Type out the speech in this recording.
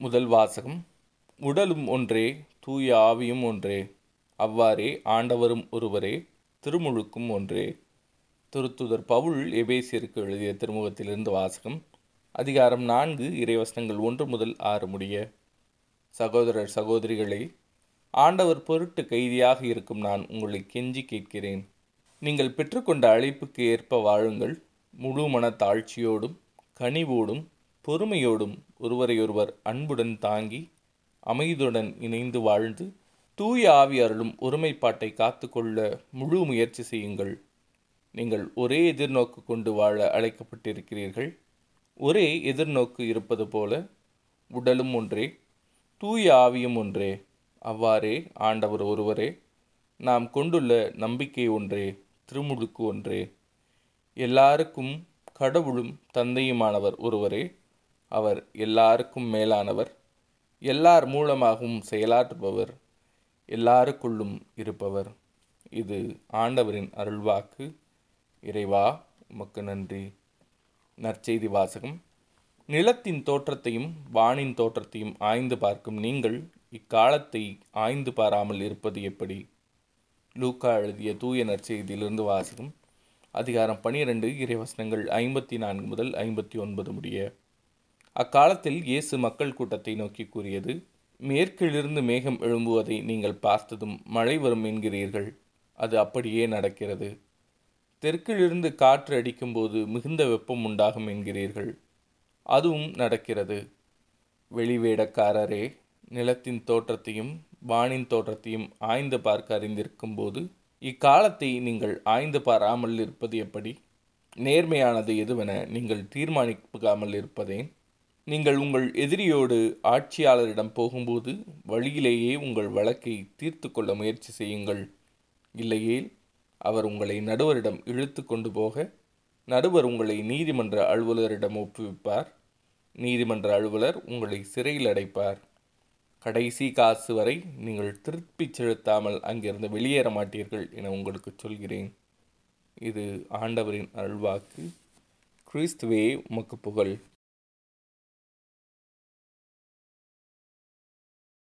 முதல் வாசகம். உடலும் ஒன்றே தூய ஆவியும் ஒன்றே. அவ்வாறே ஆண்டவரும் ஒருவரே திருமுழுக்கும் ஒன்றே. திருத்துதர் பவுல் எபேசியருக்கு எழுதிய திருமுகத்திலிருந்து வாசகம் அதிகாரம் நான்கு இறைவசனங்கள் ஒன்று முதல் ஆறு முடிய. சகோதரர் சகோதரிகளே ஆண்டவர் பொருட்டு கைதியாக இருக்கும் நான் உங்களை கெஞ்சி கேட்கிறேன். நீங்கள் பெற்றுக்கொண்ட அழைப்புக்கு ஏற்ப வாழுங்கள். முழு மன தாழ்ச்சியோடும் கனிவோடும் பொறுமையோடும் ஒருவரையொருவர் அன்புடன் தாங்கி அமைதியுடன் இணைந்து வாழ்ந்து தூய ஆவி அருளும் ஒருமைப்பாட்டை காத்துக்கொள்ள முழு முயற்சி செய்யுங்கள். நீங்கள் ஒரே எதிர்நோக்கு கொண்டு வாழ அழைக்கப்பட்டிருக்கிறீர்கள். ஒரே எதிர்நோக்கு இருப்பது போல உடலும் ஒன்றே தூய ஆவியும் ஒன்றே. அவ்வாறே ஆண்டவர் ஒருவரே நாம் கொண்டுள்ள நம்பிக்கை ஒன்றே திருமுழுக்கு ஒன்றே. எல்லாருக்கும் கடவுளும் தந்தையுமானவர் ஒருவரே அவர் எல்லாருக்கும் மேலானவர். எல்லார் மூலமாகவும் செயலாற்றுபவர். எல்லாருக்குள்ளும் இருப்பவர். இது ஆண்டவரின் அருள்வாக்கு. இறைவா உமக்கு நன்றி. நற்செய்தி வாசகம். நிலத்தின் தோற்றத்தையும் வானின் தோற்றத்தையும் ஆய்ந்து பார்க்கும் நீங்கள் இக்காலத்தை ஆய்ந்து பாராமல் இருப்பது எப்படி? லூக்கா எழுதிய தூய நற்செய்தியிலிருந்து வாசகம் அதிகாரம் பனிரெண்டு இறைவசனங்கள் ஐம்பத்தி நான்கு முதல் ஐம்பத்தி ஒன்பது முடிய அக்காலத்தில் இயேசு மக்கள் கூட்டத்தை நோக்கி கூறியது மேற்கிலிருந்து மேகம் எழும்புவதை நீங்கள் பார்த்ததும் மழை வரும் என்கிறீர்கள். அது அப்படியே நடக்கிறது. தெற்கிலிருந்து காற்று அடிக்கும்போது மிகுந்த வெப்பம் உண்டாகும் என்கிறீர்கள். அதுவும் நடக்கிறது. வெளிவேடக்காரரே நிலத்தின் தோற்றத்தையும் வானின் தோற்றத்தையும் ஆய்ந்து பார்க்க அறிந்திருக்கும் போது இக்காலத்தை நீங்கள் ஆய்ந்து பாராமல் இருப்பது எப்படி? நேர்மையானது எதுவென நீங்கள் தீர்மானிக்காமல் இருப்பதேன்? நீங்கள் உங்கள் எதிரியோடு ஆட்சியாளரிடம் போகும்போது வழியிலேயே உங்கள் வழக்கை தீர்த்து கொள்ள முயற்சி செய்யுங்கள். இல்லையேல் அவர் உங்களை நடுவரிடம் இழுத்து கொண்டு போக நடுவர் உங்களை நீதிமன்ற அலுவலரிடம் ஒப்புவிப்பார். நீதிமன்ற அலுவலர் உங்களை சிறையில் அடைப்பார். கடைசி காசு வரை நீங்கள் திருப்பிச் செலுத்தாமல் அங்கிருந்து வெளியேற மாட்டீர்கள் என உங்களுக்கு சொல்கிறேன். இது ஆண்டவரின் அருள்வாக்கு. கிறிஸ்துவே உமக்கு புகழ்.